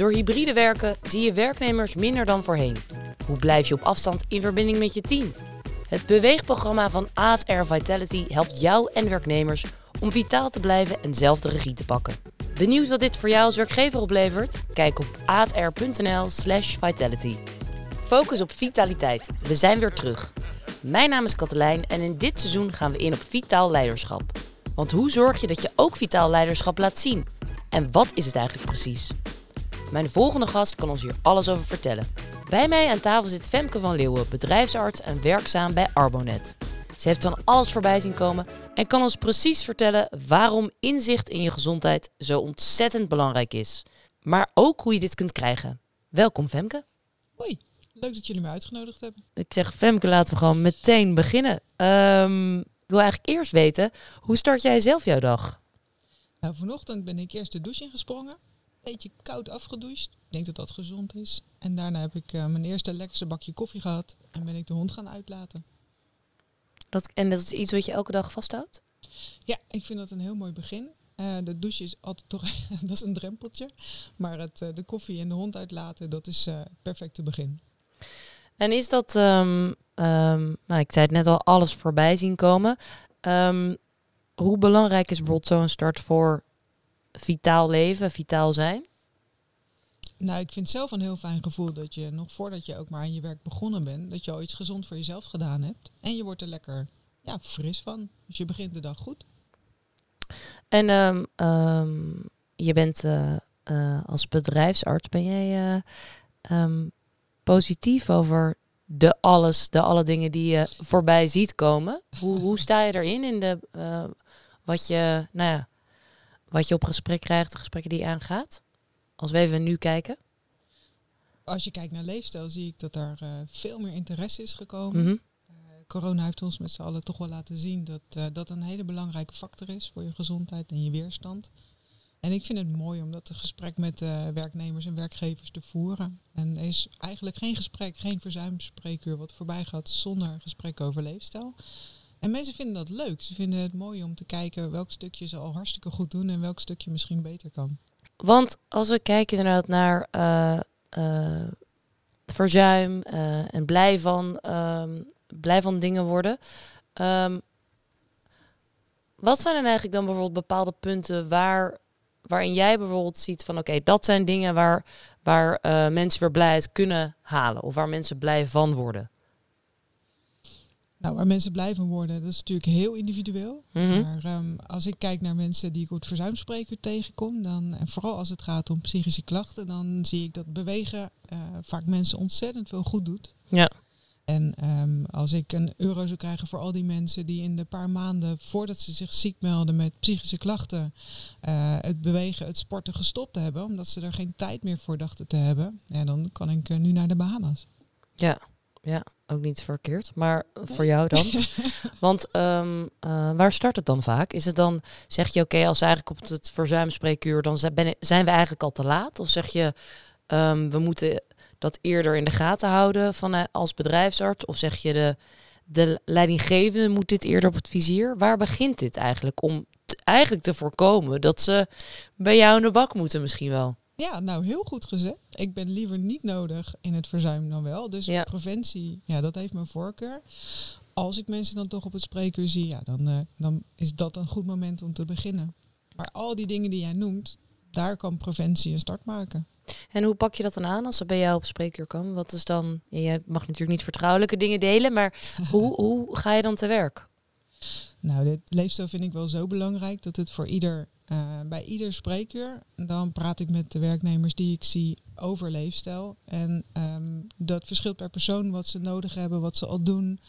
Door hybride werken zie je werknemers minder dan voorheen. Hoe blijf je op afstand in verbinding met je team? Het beweegprogramma van ASR Vitality helpt jou en werknemers om vitaal te blijven en zelf de regie te pakken. Benieuwd wat dit voor jou als werkgever oplevert? Kijk op asr.nl/slash vitality. Focus op vitaliteit. We zijn weer terug. Mijn naam is Katelijn en in dit seizoen gaan we in op vitaal leiderschap. Want hoe zorg je dat je ook vitaal leiderschap laat zien? En wat is het eigenlijk precies? Mijn volgende gast kan ons hier alles over vertellen. Bij mij aan tafel zit Femke van Leeuwen, bedrijfsarts en werkzaam bij Arbonet. Ze heeft van alles voorbij zien komen en kan ons precies vertellen waarom inzicht in je gezondheid zo ontzettend belangrijk is. Maar ook hoe je dit kunt krijgen. Welkom Femke. Hoi, leuk dat jullie me uitgenodigd hebben. Ik zeg Femke, laten we gewoon meteen beginnen. Ehm, ik wil eigenlijk eerst weten, hoe start jij zelf jouw dag? Nou, vanochtend ben ik eerst de douche ingesprongen. Beetje koud afgedoucht. Ik denk dat dat gezond is. En daarna heb ik eh, mijn eerste lekkerste bakje koffie gehad. En ben ik de hond gaan uitlaten. Dat, en dat is iets wat je elke dag vasthoudt? Ja, ik vind dat een heel mooi begin. Eh, de douche is altijd toch, dat is een drempeltje. Maar het, eh, de koffie en de hond uitlaten, dat is het perfecte begin. En is dat, um, nou, ik zei het net al, alles voorbij zien komen. Um, hoe belangrijk is bijvoorbeeld zo'n start voor vitaal leven, vitaal zijn? Nou, ik vind het zelf een heel fijn gevoel dat je nog voordat je ook maar aan je werk begonnen bent, dat je al iets gezond voor jezelf gedaan hebt. En je wordt er lekker ja, fris van. Dus je begint de dag goed. En um, je bent uh, uh, als bedrijfsarts, ben jij uh, positief over de alles, de alle dingen die je voorbij ziet komen? Hoe, hoe sta je erin in de wat je, nou ja, wat je op gesprek krijgt, de gesprekken die je aangaat? Als we even nu kijken. Als je kijkt naar leefstijl, zie ik dat er uh, veel meer interesse is gekomen. Mhm. uh, corona heeft ons met z'n allen toch wel laten zien dat uh, dat een hele belangrijke factor is voor je gezondheid en je weerstand. En ik vind het mooi om dat gesprek met werknemers en werkgevers te voeren. En er is eigenlijk geen gesprek, geen verzuimspreekuur wat voorbij gaat zonder gesprek over leefstijl. En mensen vinden dat leuk. Ze vinden het mooi om te kijken welk stukje ze al hartstikke goed doen en welk stukje misschien beter kan. Want als we kijken inderdaad naar uh, uh, verzuim uh, en blij van, um, blij van dingen worden. Um, wat zijn dan eigenlijk dan bijvoorbeeld bepaalde punten waar, waarin jij bijvoorbeeld ziet van oké, dat zijn dingen waar, waar mensen weer blij uit kunnen halen of waar mensen blij van worden? Nou, waar mensen blij van worden, dat is natuurlijk heel individueel. Mhm. Maar um, als ik kijk naar mensen die ik op het verzuimspreker tegenkom, dan, en vooral als het gaat om psychische klachten, dan zie ik dat bewegen uh, vaak mensen ontzettend veel goed doet. Ja. En um, als ik een euro zou krijgen voor al die mensen die in de paar maanden voordat ze zich ziek melden met psychische klachten, uh, het bewegen, het sporten gestopt hebben, omdat ze er geen tijd meer voor dachten te hebben, ja, dan kan ik uh, nu naar de Bahama's. Ja, ja, ook niet verkeerd. Maar voor jou dan? Want um, uh, waar start het dan vaak? Is het dan, zeg je oké, okay, als eigenlijk op het verzuimspreekuur, dan zijn we eigenlijk al te laat? Of zeg je, um, we moeten dat eerder in de gaten houden van, uh, als bedrijfsarts? Of zeg je, de, de leidinggevende moet dit eerder op het vizier? Waar begint dit eigenlijk om eigenlijk te voorkomen dat ze bij jou in de bak moeten misschien wel? Ja, nou heel goed gezet. Ik ben liever niet nodig in het verzuim dan wel. Dus ja. preventie, ja, dat heeft mijn voorkeur. Als ik mensen dan toch op het spreekuur zie, ja, dan, uh, dan is dat een goed moment om te beginnen. Maar al die dingen die jij noemt, daar kan preventie een start maken. En hoe pak je dat dan aan als ze bij jou op spreekuur komen? Wat is dan, je mag natuurlijk niet vertrouwelijke dingen delen, maar hoe, hoe ga je dan te werk? Nou, dit leefstijl vind ik wel zo belangrijk dat het voor ieder uh, bij ieder spreekuur, dan praat ik met de werknemers die ik zie over leefstijl. En um, dat verschilt per persoon wat ze nodig hebben, wat ze al doen.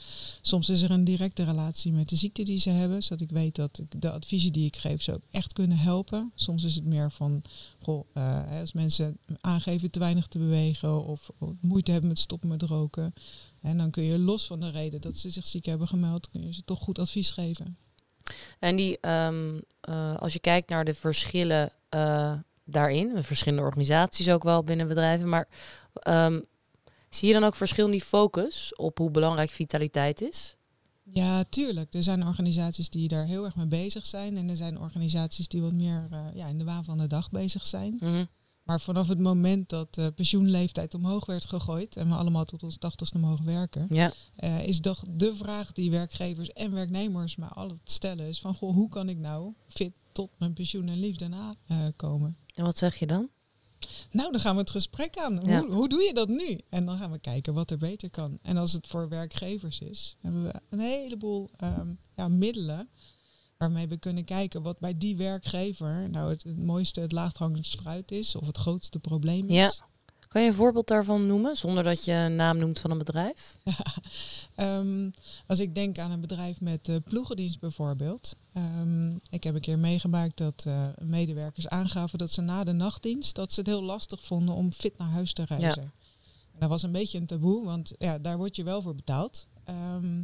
Soms is er een directe relatie met de ziekte die ze hebben, zodat ik weet dat ik de adviezen die ik geef ze ook echt kunnen helpen. Soms is het meer van, goh, uh, als mensen aangeven te weinig te bewegen of, of moeite hebben met stoppen met roken. En dan kun je los van de reden dat ze zich ziek hebben gemeld, kun je ze toch goed advies geven. En die, um, uh, als je kijkt naar de verschillen uh, daarin, verschillende organisaties ook wel binnen bedrijven, maar um, zie je dan ook verschil in die focus op hoe belangrijk vitaliteit is? Ja, tuurlijk. Er zijn organisaties die daar heel erg mee bezig zijn en er zijn organisaties die wat meer uh, ja, in de waan van de dag bezig zijn. Mm -hmm. Maar vanaf het moment dat de pensioenleeftijd omhoog werd gegooid en we allemaal tot ons tachtigste mogen werken, Ja. eh, is toch de vraag die werkgevers en werknemers maar altijd stellen is van goh, hoe kan ik nou fit tot mijn pensioen en liefde na eh, komen? En wat zeg je dan? Nou, dan gaan we het gesprek aan. Ja. Hoe, hoe doe je dat nu? En dan gaan we kijken wat er beter kan. En als het voor werkgevers is, hebben we een heleboel ehm, ja, middelen waarmee we kunnen kijken wat bij die werkgever nou het, het mooiste, het laagdrangigste fruit is of het grootste probleem is. Ja. Kan je een voorbeeld daarvan noemen, zonder dat je een naam noemt van een bedrijf? Ehm, als ik denk aan een bedrijf met eh, ploegendienst bijvoorbeeld. ehm, ik heb een keer meegemaakt dat eh, medewerkers aangaven dat ze na de nachtdienst dat ze het heel lastig vonden om fit naar huis te reizen. En dat was een beetje een taboe, want ja, daar word je wel voor betaald. Ehm,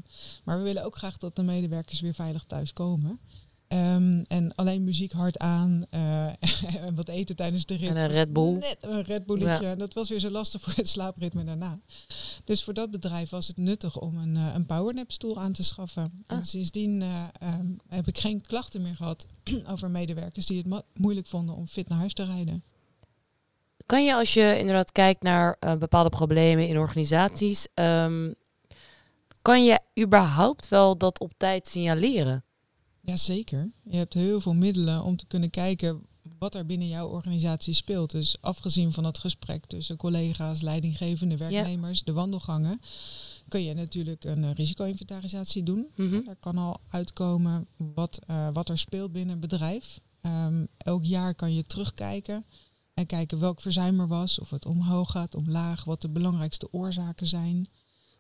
maar we willen ook graag dat de medewerkers weer veilig thuiskomen. Ehm, en alleen muziek hard aan eh, en wat eten tijdens de rit. En een Red Bull. Net een Red Bulletje. Dat was weer zo lastig voor het slaapritme daarna. Dus voor dat bedrijf was het nuttig om een, eh, een powernap stoel aan te schaffen. Ah. En sindsdien eh, ehm, heb ik geen klachten meer gehad over medewerkers die het moeilijk vonden om fit naar huis te rijden. Kan je als je inderdaad kijkt naar bepaalde problemen in organisaties, kan je überhaupt wel dat op tijd signaleren? Jazeker. Je hebt heel veel middelen om te kunnen kijken wat er binnen jouw organisatie speelt. Dus afgezien van het gesprek tussen collega's, leidinggevende werknemers, de wandelgangen, kun je natuurlijk een eh, risico-inventarisatie doen. Mhm. Daar kan al uitkomen wat, eh, wat er speelt binnen een bedrijf. Ehm, elk jaar kan je terugkijken en kijken welk verzuim er was, of het omhoog gaat, omlaag, wat de belangrijkste oorzaken zijn.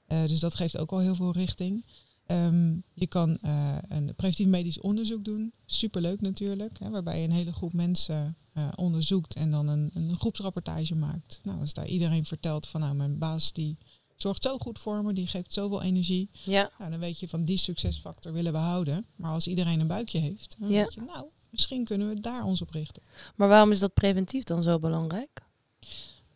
Eh, dus dat geeft ook al heel veel richting. Ehm, je kan eh, een preventief medisch onderzoek doen. Superleuk natuurlijk. Hè, waarbij je een hele groep mensen eh, onderzoekt en dan een, een groepsrapportage maakt. Nou, als daar iedereen vertelt van nou, mijn baas die zorgt zo goed voor me, die geeft zoveel energie. Ja. Nou, dan weet je van die succesfactor willen we houden. Maar als iedereen een buikje heeft, dan Ja. weet je nou, misschien kunnen we daar ons op richten. Maar waarom is dat preventief dan zo belangrijk?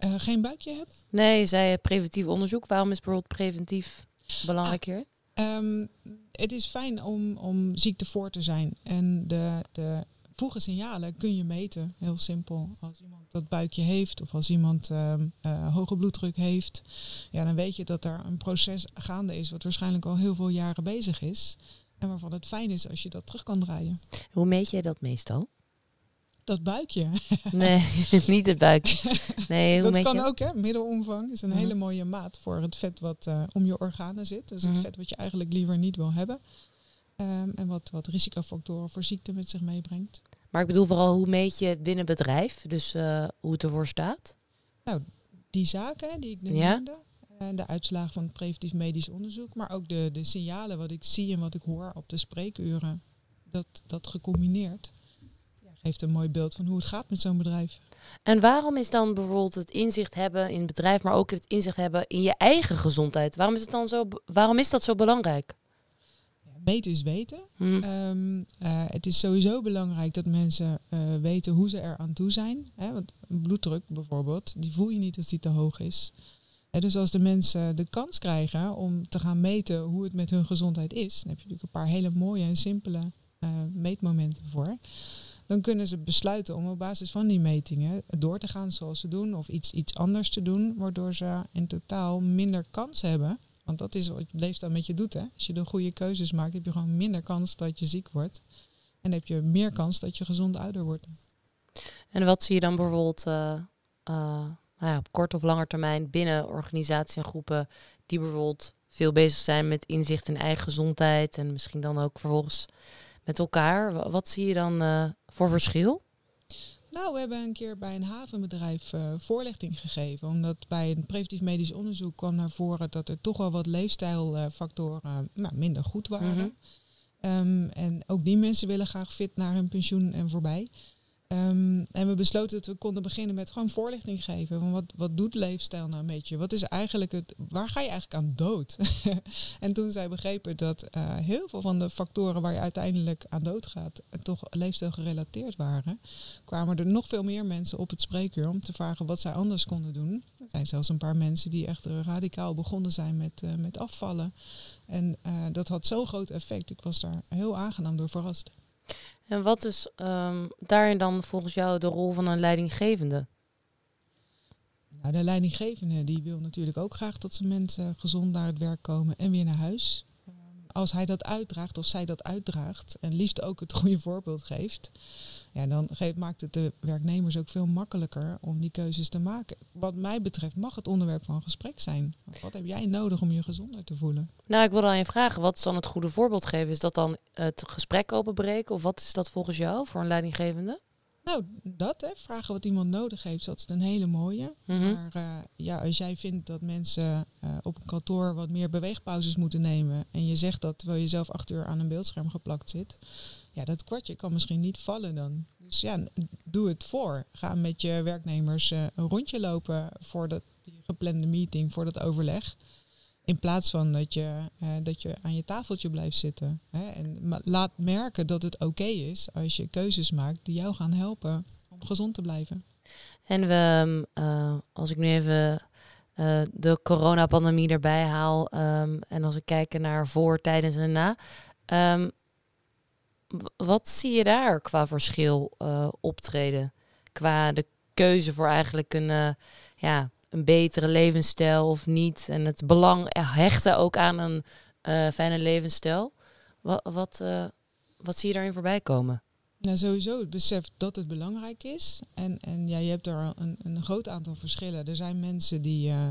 Eh, geen buikje hebben? Nee, zei preventief onderzoek. Waarom is bijvoorbeeld preventief belangrijk hier? Ehm, het is fijn om, om ziekte voor te zijn. En de, de vroege signalen kun je meten, heel simpel. Als iemand dat buikje heeft of als iemand ehm, eh, hoge bloeddruk heeft, ja, dan weet je dat er een proces gaande is wat waarschijnlijk al heel veel jaren bezig is. En waarvan het fijn is als je dat terug kan draaien. Hoe meet je dat meestal? Dat buikje, Nee, niet het buik. Nee, hoe dat kan je? ook, hè? Middelomvang is een Mhm. hele mooie maat voor het vet wat eh, om je organen zit. Dus Mhm. het vet wat je eigenlijk liever niet wil hebben. Ehm, en wat, wat risicofactoren voor ziekte met zich meebrengt. Maar ik bedoel vooral, hoe meet je het binnen bedrijf? Dus eh, hoe het ervoor staat? Die zaken die ik net Ja. noemde. En de uitslagen van het preventief medisch onderzoek. Maar ook de, de signalen wat ik zie en wat ik hoor op de spreekuren. Dat, dat gecombineerd geeft een mooi beeld van hoe het gaat met zo'n bedrijf. En waarom is dan bijvoorbeeld het inzicht hebben in het bedrijf, maar ook het inzicht hebben in je eigen gezondheid? Waarom is, het dan zo, waarom is dat zo belangrijk? Ja, Meten is weten. Hm. Ehm, eh, het is sowieso belangrijk dat mensen eh, weten hoe ze er aan toe zijn. Hè? Want bloeddruk bijvoorbeeld, die voel je niet als die te hoog is. Hè, dus als de mensen de kans krijgen om te gaan meten hoe het met hun gezondheid is, dan heb je natuurlijk een paar hele mooie en simpele eh, meetmomenten voor. Dan kunnen ze besluiten om op basis van die metingen door te gaan zoals ze doen of iets, iets anders te doen, waardoor ze in totaal minder kans hebben want dat is wat leefstijl met je doet. Hè? Als je de goede keuzes maakt, heb je gewoon minder kans dat je ziek wordt. En heb je meer kans dat je gezond ouder wordt. En wat zie je dan bijvoorbeeld eh, eh, nou ja, op korte of lange termijn binnen organisaties en groepen die bijvoorbeeld veel bezig zijn met inzicht in eigen gezondheid en misschien dan ook vervolgens met elkaar? Wa- Wat zie je dan eh, voor verschil? Nou, we hebben een keer bij een havenbedrijf eh, voorlichting gegeven. Omdat bij een preventief medisch onderzoek kwam naar voren dat er toch wel wat leefstijlfactoren nou, minder goed waren. Mhm. Ehm, en ook die mensen willen graag fit naar hun pensioen en voorbij. Ehm, en we besloten dat we konden beginnen met gewoon voorlichting geven. Van wat, wat doet leefstijl nou met je? Wat is eigenlijk het, waar ga je eigenlijk aan dood? en toen zij begrepen dat eh, heel veel van de factoren waar je uiteindelijk aan dood gaat, eh, toch leefstijl gerelateerd waren, kwamen er nog veel meer mensen op het spreekuur om te vragen wat zij anders konden doen. Er zijn zelfs een paar mensen die echt radicaal begonnen zijn met, eh, met afvallen. En dat had zo'n groot effect. Ik was daar heel aangenaam door verrast. En wat is ehm, daarin dan volgens jou de rol van een leidinggevende? Nou, de leidinggevende die wil natuurlijk ook graag dat zijn mensen gezond naar het werk komen en weer naar huis. Als hij dat uitdraagt of zij dat uitdraagt en liefst ook het goede voorbeeld geeft, ja, dan geeft, maakt het de werknemers ook veel makkelijker om die keuzes te maken. Wat mij betreft mag het onderwerp van gesprek zijn. Wat heb jij nodig om je gezonder te voelen? Nou, ik wilde aan je vragen, wat is dan het goede voorbeeld geven? Is dat dan het gesprek openbreken of wat is dat volgens jou voor een leidinggevende? Nou, dat, hè, vragen wat iemand nodig heeft, dat is een hele mooie. Mhm. Maar eh, ja, als jij vindt dat mensen eh, op een kantoor wat meer beweegpauzes moeten nemen en je zegt dat terwijl je zelf acht uur aan een beeldscherm geplakt zit, ja, dat kwartje kan misschien niet vallen dan. Dus ja, doe het voor. Ga met je werknemers eh, een rondje lopen voor dat, die geplande meeting, voor dat overleg. In plaats van dat je, eh, dat je aan je tafeltje blijft zitten. Hè? En laat merken dat het oké is als je keuzes maakt die jou gaan helpen om gezond te blijven. En we, eh, als ik nu even eh, de coronapandemie erbij haal ehm, en als ik kijk naar voor, tijdens en na. ehm, wat zie je daar qua verschil optreden? Qua de keuze voor eigenlijk een, ja, een betere levensstijl of niet. En het belang hechten ook aan een eh, fijne levensstijl. Wat, wat, eh, wat zie je daarin voorbij komen? Nou, sowieso het besef dat het belangrijk is. En, en ja, je hebt er een, een groot aantal verschillen. Er zijn mensen die, eh,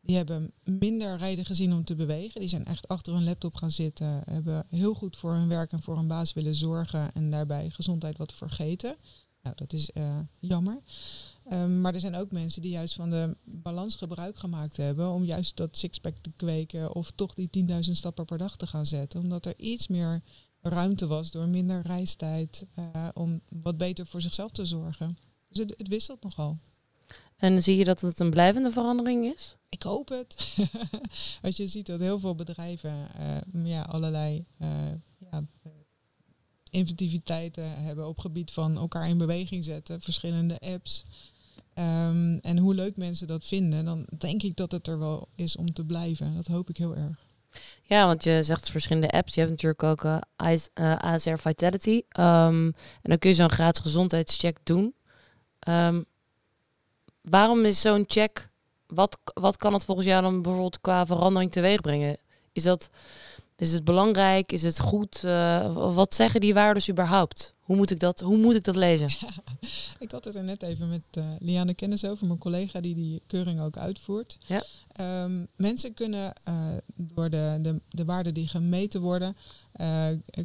die hebben minder reden gezien om te bewegen. Die zijn echt achter hun laptop gaan zitten. Hebben heel goed voor hun werk en voor hun baas willen zorgen. En daarbij gezondheid wat vergeten. Nou, dat is jammer. Ehm, maar er zijn ook mensen die juist van de balans gebruik gemaakt hebben. Om juist dat sixpack te kweken. Of toch die 10.000 stappen per dag te gaan zetten. Omdat er iets meer ruimte was door minder reistijd eh, om wat beter voor zichzelf te zorgen. Dus het, het wisselt nogal. En zie je dat het een blijvende verandering is? Ik hoop het. Als je ziet dat heel veel bedrijven eh, ja, allerlei eh, ja, inventiviteiten hebben op gebied van elkaar in beweging zetten, verschillende apps. Ehm, en hoe leuk mensen dat vinden, dan denk ik dat het er wel is om te blijven. Dat hoop ik heel erg. Ja, want je zegt verschillende apps. Je hebt natuurlijk ook eh, AS, eh, ASR Vitality. Ehm, en dan kun je zo'n gratis gezondheidscheck doen. Ehm, waarom is zo'n check... Wat, wat kan het volgens jou dan bijvoorbeeld qua verandering teweeg brengen? Is, dat, is het belangrijk? Is het goed? Eh, wat zeggen die waarden überhaupt? Hoe moet ik dat, hoe moet ik dat lezen? Ik had het er net even met eh, Liane Kennis over, mijn collega die die keuring ook uitvoert. Ja. Ehm, mensen kunnen eh, door de, de, de waarden die gemeten worden,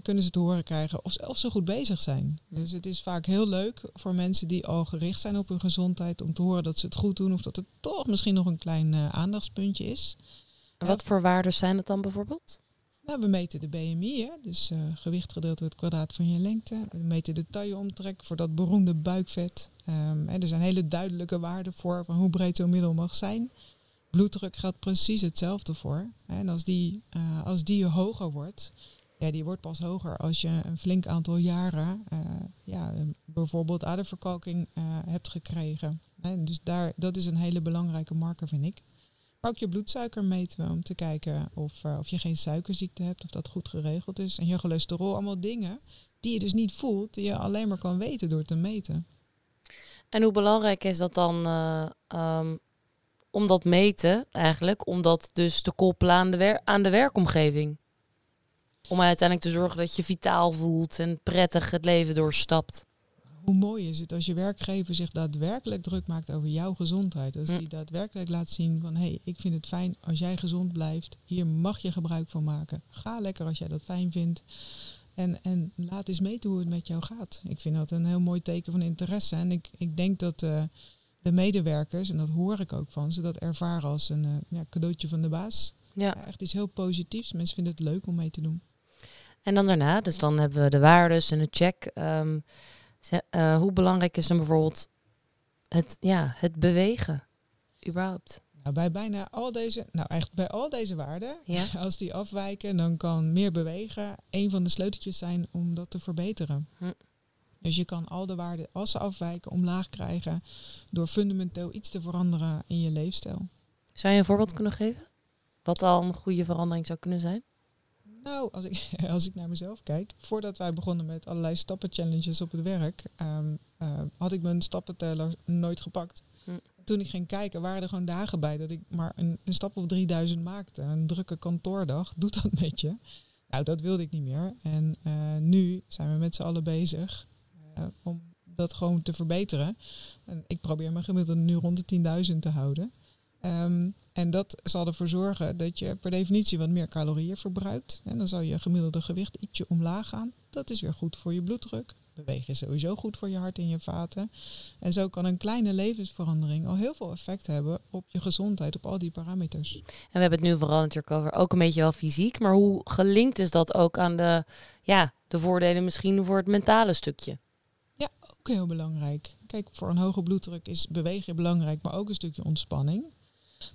kunnen ze te horen krijgen of, ze- of ze goed bezig zijn. Dus het is vaak heel leuk voor mensen die al gericht zijn op hun gezondheid om te horen dat ze het goed doen of dat het toch misschien nog een klein aandachtspuntje is. En wat voor waarden zijn het dan bijvoorbeeld? Nou, we meten de BMI, hè? dus eh, gewicht gedeeld door het kwadraat van je lengte. We meten de tailleomtrek voor dat beroemde buikvet. Ehm, er zijn hele duidelijke waarden voor van hoe breed zo'n middel mag zijn. Bloeddruk geldt precies hetzelfde voor. En als die, eh, als die hoger wordt, ja, die wordt pas hoger als je een flink aantal jaren eh, ja, bijvoorbeeld aderverkalking hebt gekregen. En dus daar, dat is een hele belangrijke marker, vind ik. Ook je bloedsuiker meten om te kijken of, eh, of je geen suikerziekte hebt, of dat goed geregeld is. En je cholesterol, allemaal dingen die je dus niet voelt, die je alleen maar kan weten door te meten. En hoe belangrijk is dat dan eh, ehm, om dat meten eigenlijk, om dat dus te koppelen aan de, wer- aan de werkomgeving? Om uiteindelijk te zorgen dat je vitaal voelt en prettig het leven doorstapt. Hoe mooi is het als je werkgever zich daadwerkelijk druk maakt over jouw gezondheid. Als die daadwerkelijk laat zien van hé, hey, ik vind het fijn als jij gezond blijft. Hier mag je gebruik van maken. Ga lekker als jij dat fijn vindt. En, en laat eens meten hoe het met jou gaat. Ik vind dat een heel mooi teken van interesse. En ik, ik denk dat eh, de medewerkers, en dat hoor ik ook van ze, dat ervaren als een eh, ja, cadeautje van de baas. Ja. Ja, echt iets heel positiefs. Mensen vinden het leuk om mee te doen. En dan daarna, dus dan hebben we de waardes en de check. Ehm, ze- eh, hoe belangrijk is dan bijvoorbeeld het, ja, het bewegen? Überhaupt. Nou, bij bijna al deze, nou echt bij al deze waarden, Ja. als die afwijken, dan kan meer bewegen een van de sleuteltjes zijn om dat te verbeteren. Hm. Dus je kan al de waarden, als ze afwijken, omlaag krijgen door fundamenteel iets te veranderen in je leefstijl. Zou je een voorbeeld kunnen geven? Wat al een goede verandering zou kunnen zijn? Nou, als ik, als ik naar mezelf kijk, voordat wij begonnen met allerlei stappenchallenges op het werk, ehm, eh, had ik mijn stappenteller nooit gepakt. Hm. toen ik ging kijken, waren er gewoon dagen bij dat ik maar een, een stap of 3000 maakte. Een drukke kantoordag doet dat met je. Nou, dat wilde ik niet meer. En uh, nu zijn we met z'n allen bezig uh, om dat gewoon te verbeteren. En ik probeer mijn gemiddelde nu rond de 10.000 te houden. Um, en dat zal ervoor zorgen dat je per definitie wat meer calorieën verbruikt. En dan zal je gemiddelde gewicht ietsje omlaag gaan. Dat is weer goed voor je bloeddruk. Bewegen is sowieso goed voor je hart en je vaten. En zo kan een kleine levensverandering al heel veel effect hebben op je gezondheid, op al die parameters. En we hebben het nu vooral natuurlijk over ook een beetje wel fysiek. Maar hoe gelinkt is dat ook aan de, ja, de voordelen misschien voor het mentale stukje? Ja, ook heel belangrijk. Kijk, voor een hoge bloeddruk is bewegen belangrijk, maar ook een stukje ontspanning.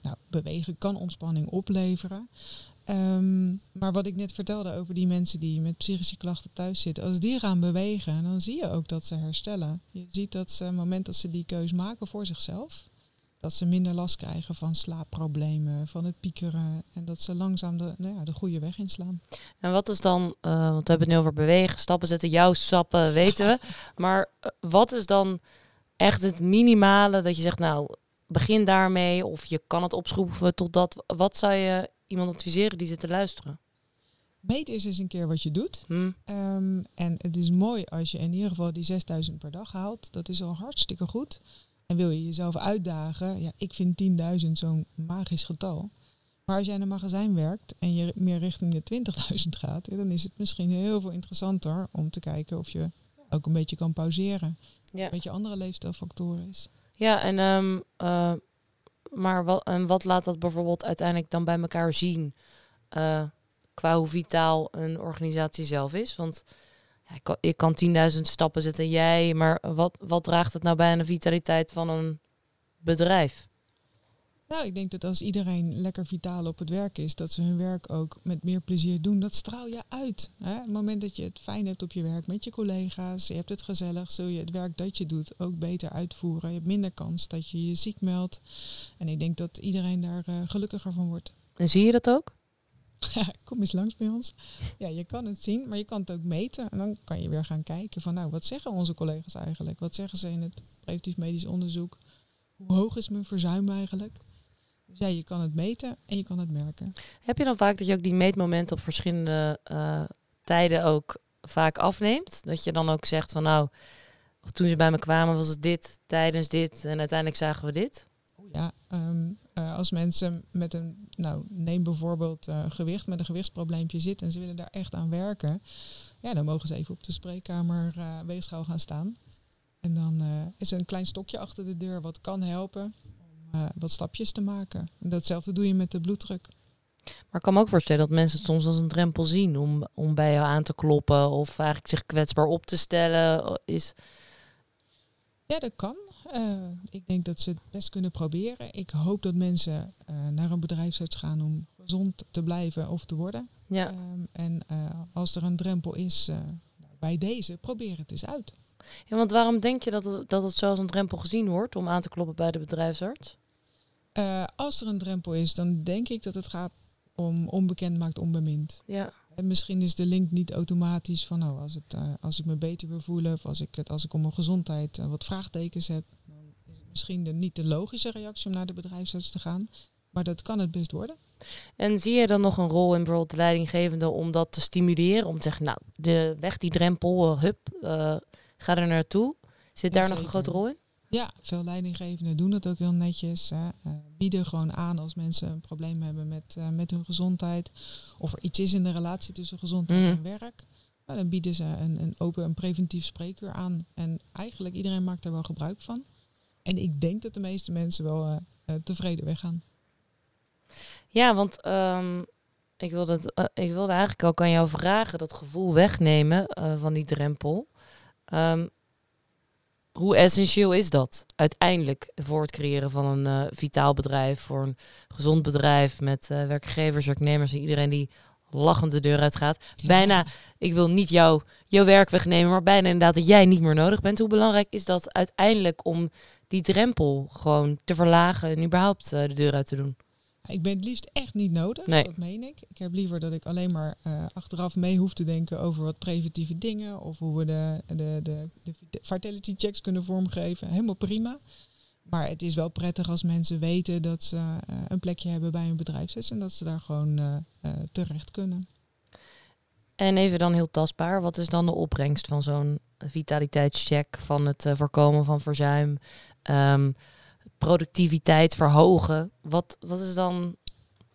Nou, bewegen kan ontspanning opleveren. Ehm, maar wat ik net vertelde over die mensen die met psychische klachten thuis zitten, als die gaan bewegen, dan zie je ook dat ze herstellen. Je ziet dat ze, op het moment dat ze die keus maken voor zichzelf, dat ze minder last krijgen van slaapproblemen, van het piekeren en dat ze langzaam de, nou ja, de goede weg inslaan. En wat is dan, uh, want we hebben het nu over bewegen, stappen zetten, jouw stappen weten we, maar uh, wat is dan echt het minimale dat je zegt, nou, begin daarmee of je kan het opschroeven tot dat. Wat zou je iemand adviseren die zit te luisteren? Meet eens eens een keer wat je doet. Hmm. Um, en het is mooi als je in ieder geval die 6000 per dag haalt. Dat is al hartstikke goed. En wil je jezelf uitdagen, ja, ik vind 10.000 zo'n magisch getal. Maar als jij in een magazijn werkt en je meer richting de 20.000 gaat, ja, dan is het misschien heel veel interessanter om te kijken of je ook een beetje kan pauzeren. Ja. Een beetje andere leefstijlfactoren is. Ja, en um, uh, maar wat, en wat laat dat bijvoorbeeld uiteindelijk dan bij elkaar zien? Uh, qua hoe vitaal een organisatie zelf is. Want ja, ik kan, ik kan 10.000 stappen zetten, jij, maar wat, wat draagt het nou bij aan de vitaliteit van een bedrijf? Nou, ik denk dat als iedereen lekker vitaal op het werk is, dat ze hun werk ook met meer plezier doen. Dat straal je uit. Hè? Op het moment dat je het fijn hebt op je werk met je collega's, je hebt het gezellig, zul je het werk dat je doet ook beter uitvoeren. Je hebt minder kans dat je je ziek meldt. En ik denk dat iedereen daar uh, gelukkiger van wordt. En zie je dat ook? kom eens langs bij ons. Ja, je kan het zien, maar je kan het ook meten. En dan kan je weer gaan kijken van, nou, wat zeggen onze collega's eigenlijk? Wat zeggen ze in het preventief medisch onderzoek? Hoe hoog is mijn verzuim eigenlijk? Dus ja, je kan het meten en je kan het merken. Heb je dan vaak dat je ook die meetmomenten op verschillende uh, tijden ook vaak afneemt? Dat je dan ook zegt van nou, of toen ze bij me kwamen was het dit, tijdens dit en uiteindelijk zagen we dit? Ja, um, uh, als mensen met een, nou neem bijvoorbeeld uh, gewicht, met een gewichtsprobleempje zitten en ze willen daar echt aan werken, ja, dan mogen ze even op de spreekkamer weegschaal gaan staan. En dan is er een klein stokje achter de deur wat kan helpen uh, wat stapjes te maken. En datzelfde doe je met de bloeddruk. Maar ik kan me ook voorstellen dat mensen het soms als een drempel zien om, om bij jou aan te kloppen of eigenlijk zich kwetsbaar op te stellen. Is... Ja, dat kan. Uh, ik denk dat ze het best kunnen proberen. Ik hoop dat mensen uh, naar een bedrijfsarts gaan om gezond te blijven of te worden. Ja. Um, en als er een drempel is, bij deze, probeer het eens uit. Ja, want waarom denk je dat het, dat het zo als een drempel gezien wordt om aan te kloppen bij de bedrijfsarts? Uh, als er een drempel is, dan denk ik dat het gaat om onbekend maakt onbemind. Ja. En misschien is de link niet automatisch van nou, als, het, uh, als ik me beter wil voelen of als ik, het, als ik om mijn gezondheid uh, wat vraagtekens heb, dan is het misschien de, niet de logische reactie om naar de bedrijfsarts te gaan. Maar dat kan het best worden. En zie je dan nog een rol in bijvoorbeeld de leidinggevende om dat te stimuleren? Om te zeggen, nou, de weg die drempel, hup, Ga er naartoe. Zit daar nog een grote rol in? Ja, veel leidinggevenden doen dat ook heel netjes. Hè. Uh, bieden gewoon aan als mensen een probleem hebben met, uh, met hun gezondheid. Of er iets is in de relatie tussen gezondheid mm. en werk. Nou, dan bieden ze een, een open en preventief spreekuur aan. En eigenlijk iedereen maakt er wel gebruik van. En ik denk dat de meeste mensen wel uh, tevreden weggaan. Ja, want um, ik, wilde, ik wilde eigenlijk ook aan jou vragen dat gevoel wegnemen van die drempel. Um, hoe essentieel is dat uiteindelijk voor het creëren van een uh, vitaal bedrijf, voor een gezond bedrijf met uh, werkgevers, werknemers en iedereen die lachend de deur uitgaat. Ja. Bijna, ik wil niet jou, jouw werk wegnemen, maar bijna inderdaad dat jij niet meer nodig bent. Hoe belangrijk is dat uiteindelijk om die drempel gewoon te verlagen en überhaupt uh, de deur uit te doen? Ik ben het liefst echt niet nodig, nee. dat meen ik. Ik heb liever dat ik alleen maar uh, achteraf mee hoef te denken over wat preventieve dingen of hoe we de, de, de, de fertility checks kunnen vormgeven. Helemaal prima. Maar het is wel prettig als mensen weten dat ze eh, een plekje hebben bij hun bedrijfsarts en dat ze daar gewoon eh, eh, terecht kunnen. En even dan heel tastbaar, wat is dan de opbrengst van zo'n vitaliteitscheck, van het eh, voorkomen van verzuim, ehm, productiviteit verhogen? Wat, wat is dan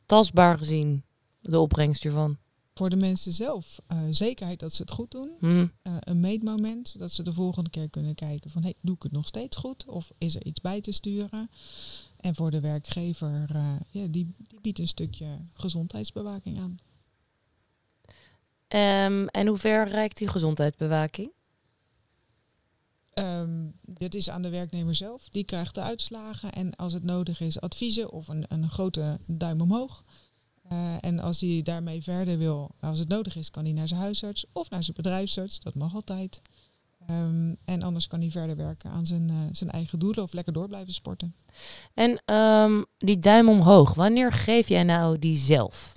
tastbaar gezien de opbrengst hiervan? Voor de mensen zelf eh, zekerheid dat ze het goed doen. Hm. Eh, een meetmoment, zodat ze de volgende keer kunnen kijken van hey, doe ik het nog steeds goed of is er iets bij te sturen? En voor de werkgever, eh, ja, die, die biedt een stukje gezondheidsbewaking aan. Ehm, en hoe ver reikt die gezondheidsbewaking? Ehm, dit is aan de werknemer zelf. Die krijgt de uitslagen en als het nodig is adviezen of een, een grote duim omhoog. Eh, en als hij daarmee verder wil, als het nodig is, kan hij naar zijn huisarts of naar zijn bedrijfsarts. Dat mag altijd. Ehm, en anders kan hij verder werken aan zijn, eh, zijn eigen doelen of lekker door blijven sporten. En ehm, die duim omhoog, wanneer geef jij nou die zelf?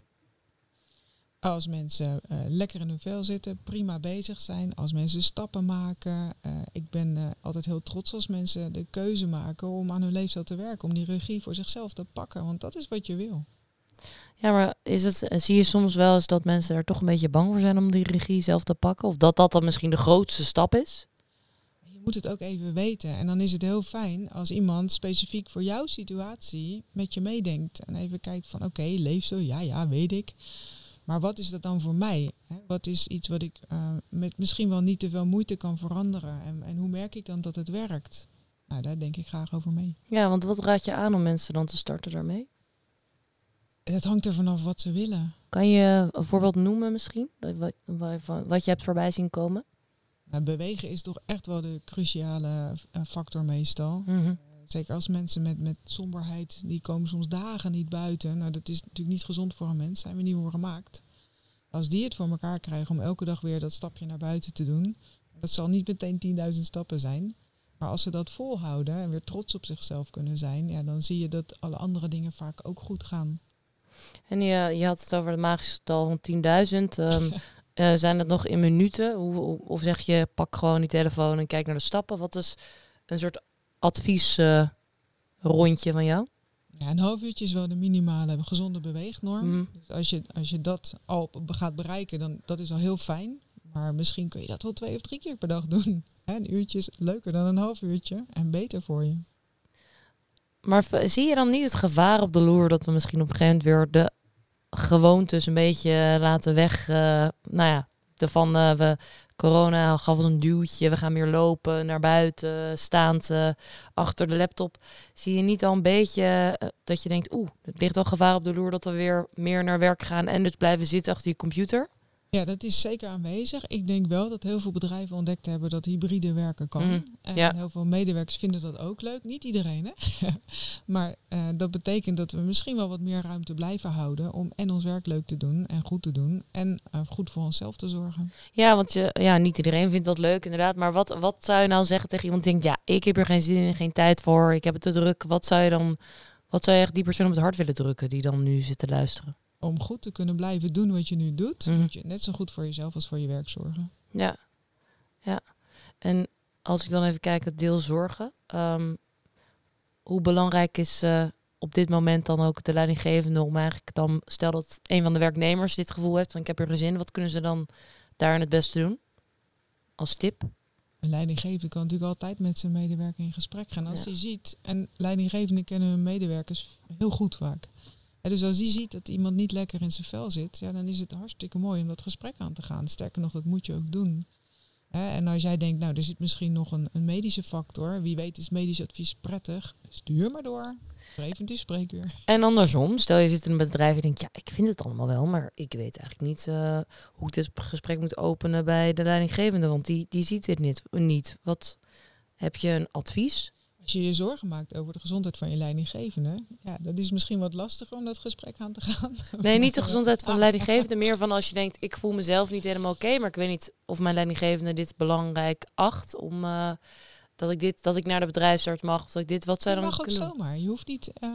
Als mensen eh, lekker in hun vel zitten, prima bezig zijn. Als mensen stappen maken. Eh, ik ben eh, altijd heel trots als mensen de keuze maken om aan hun leefstijl te werken. Om die regie voor zichzelf te pakken. Want dat is wat je wil. Ja, maar is het, zie je soms wel eens dat mensen er toch een beetje bang voor zijn om die regie zelf te pakken? Of dat dat dan misschien de grootste stap is? Je moet het ook even weten. En dan is het heel fijn als iemand specifiek voor jouw situatie met je meedenkt. En even kijkt van oké, leefstijl, ja, ja, weet ik. Maar wat is dat dan voor mij? Wat is iets wat ik eh, met misschien wel niet te veel moeite kan veranderen? En, en hoe merk ik dan dat het werkt? Nou, daar denk ik graag over mee. Ja, want wat raad je aan om mensen dan te starten daarmee? Het hangt er vanaf wat ze willen. Kan je een voorbeeld noemen misschien? Wat, wat je hebt voorbij zien komen? Nou, bewegen is toch echt wel de cruciale eh, factor meestal. Mhm. Zeker als mensen met, met somberheid, die komen soms dagen niet buiten. Nou, dat is natuurlijk niet gezond voor een mens, zijn we niet voor gemaakt. Als die het voor elkaar krijgen om elke dag weer dat stapje naar buiten te doen, dat zal niet meteen 10.000 stappen zijn. Maar als ze dat volhouden en weer trots op zichzelf kunnen zijn, ja, dan zie je dat alle andere dingen vaak ook goed gaan. En je, je had het over het magische getal van 10.000. Ehm, eh, zijn het nog in minuten? Hoe- of zeg je, pak gewoon die telefoon en kijk naar de stappen? Wat is een soort adviesrondje rondje van jou? Ja, een half uurtje is wel de minimale gezonde beweegnorm. Mhm. Dus als je, als je dat al gaat bereiken, dan dat is al heel fijn. Maar misschien kun je dat wel twee of drie keer per dag doen. Een uurtje is leuker dan een half uurtje en beter voor je. Maar zie je dan niet het gevaar op de loer dat we misschien op een gegeven moment weer de gewoontes een beetje laten weg? eh, nou ja, de van eh, we corona gaf ons een duwtje, we gaan meer lopen naar buiten, staand eh, achter de laptop. Zie je niet al een beetje eh, dat je denkt, oeh, het ligt wel gevaar op de loer dat we weer meer naar werk gaan en dus blijven zitten achter je computer? Ja, dat is zeker aanwezig. Ik denk wel dat heel veel bedrijven ontdekt hebben dat hybride werken kan. Mhm, En ja. heel veel medewerkers vinden dat ook leuk. Niet iedereen, hè? maar eh, dat betekent dat we misschien wel wat meer ruimte blijven houden om en ons werk leuk te doen en goed te doen en eh, goed voor onszelf te zorgen. Ja, want je, ja, niet iedereen vindt dat leuk inderdaad. Maar wat, wat zou je nou zeggen tegen iemand die denkt, ja, ik heb er geen zin in, geen tijd voor, ik heb het te druk. Wat zou je dan, wat zou je echt die persoon op het hart willen drukken die dan nu zit te luisteren? Om goed te kunnen blijven doen wat je nu doet, Mhm. moet je net zo goed voor jezelf als voor je werk zorgen. Ja, ja. En als ik dan even kijk, het deel zorgen. ehm, hoe belangrijk is eh, op dit moment dan ook de leidinggevende om eigenlijk dan, stel dat een van de werknemers dit gevoel heeft van ik heb er geen zin, wat kunnen ze dan daarin het beste doen? Als tip? Een leidinggevende kan natuurlijk altijd met zijn medewerker in gesprek gaan. Als Ja. hij ziet, en leidinggevenden kennen hun medewerkers heel goed vaak. Dus als hij ziet dat iemand niet lekker in zijn vel zit, ja, dan is het hartstikke mooi om dat gesprek aan te gaan. Sterker nog, dat moet je ook doen. En als jij denkt, nou, er zit misschien nog een, een medische factor. Wie weet is medisch advies prettig. Stuur maar door. Preventief spreekuur. En andersom, stel je zit in een bedrijf en denkt, ja, ik vind het allemaal wel, maar ik weet eigenlijk niet eh, hoe ik dit gesprek moet openen bij de leidinggevende, want die, die ziet dit niet, niet. Wat heb je een advies? Als je je zorgen maakt over de gezondheid van je leidinggevende, ja, dat is misschien wat lastiger om dat gesprek aan te gaan. Nee, niet de gezondheid van de Ah. leidinggevende, meer van als je denkt, ik voel mezelf niet helemaal oké, maar ik weet niet of mijn leidinggevende dit belangrijk acht om eh, dat ik dit, dat ik naar de bedrijfsarts mag, of dat ik dit, wat zou Je dan mag ook kunnen zomaar. Je hoeft niet. eh,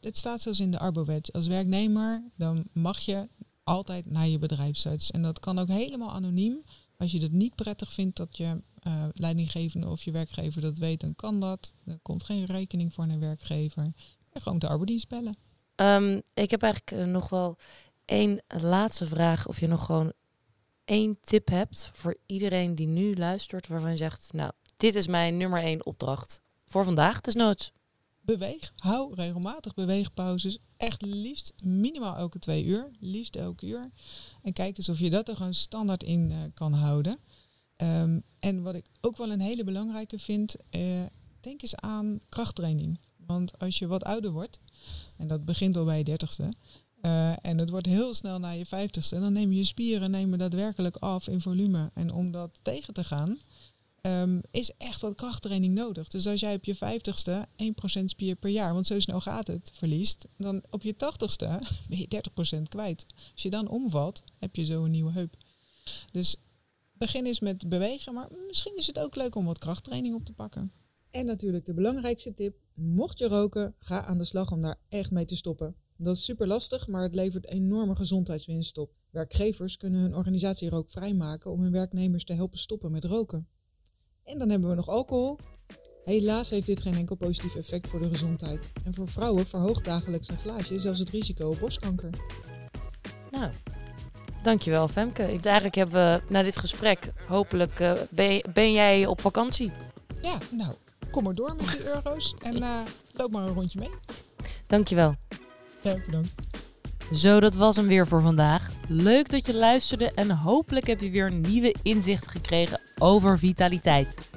het staat zelfs in de Arbowet. Als werknemer dan mag je altijd naar je bedrijfsarts. En dat kan ook helemaal anoniem. Als je het niet prettig vindt dat je uh, leidinggevende of je werkgever dat weet, dan kan dat. Er komt geen rekening voor een werkgever. En gewoon de arbeidsdienst bellen. Um, ik heb eigenlijk uh, nog wel één laatste vraag. Of je nog gewoon één tip hebt voor iedereen die nu luistert, waarvan je zegt, nou, dit is mijn nummer één opdracht voor vandaag, desnoods. Beweeg, hou regelmatig beweegpauzes. Echt liefst minimaal elke twee uur, liefst elke uur. En kijk eens of je dat er gewoon standaard in uh, kan houden. Um, en wat ik ook wel een hele belangrijke vind, uh, denk eens aan krachttraining. Want als je wat ouder wordt, en dat begint al bij je dertigste, uh, en het wordt heel snel na je vijftigste, dan nemen je spieren nemen daadwerkelijk af in volume. En om dat tegen te gaan, um, is echt wat krachttraining nodig. Dus als jij op je vijftigste 1% spier per jaar, want zo snel gaat het, verliest, dan op je tachtigste ben je 30% kwijt. Als je dan omvalt, heb je zo een nieuwe heup. Dus begin eens met bewegen, maar misschien is het ook leuk om wat krachttraining op te pakken. En natuurlijk de belangrijkste tip, mocht je roken, ga aan de slag om daar echt mee te stoppen. Dat is super lastig, maar het levert enorme gezondheidswinst op. Werkgevers kunnen hun organisatie rookvrij maken om hun werknemers te helpen stoppen met roken. En dan hebben we nog alcohol. Helaas heeft dit geen enkel positief effect voor de gezondheid. En voor vrouwen verhoogt dagelijks een glaasje zelfs het risico op borstkanker. Nou, dankjewel Femke. Ik, eigenlijk hebben we na dit gesprek, hopelijk uh, ben, ben, jij op vakantie. Ja, nou, kom maar door met die euro's en uh, loop maar een rondje mee. Dankjewel. Ja, bedankt. Zo, dat was hem weer voor vandaag. Leuk dat je luisterde en hopelijk heb je weer nieuwe inzichten gekregen over vitaliteit.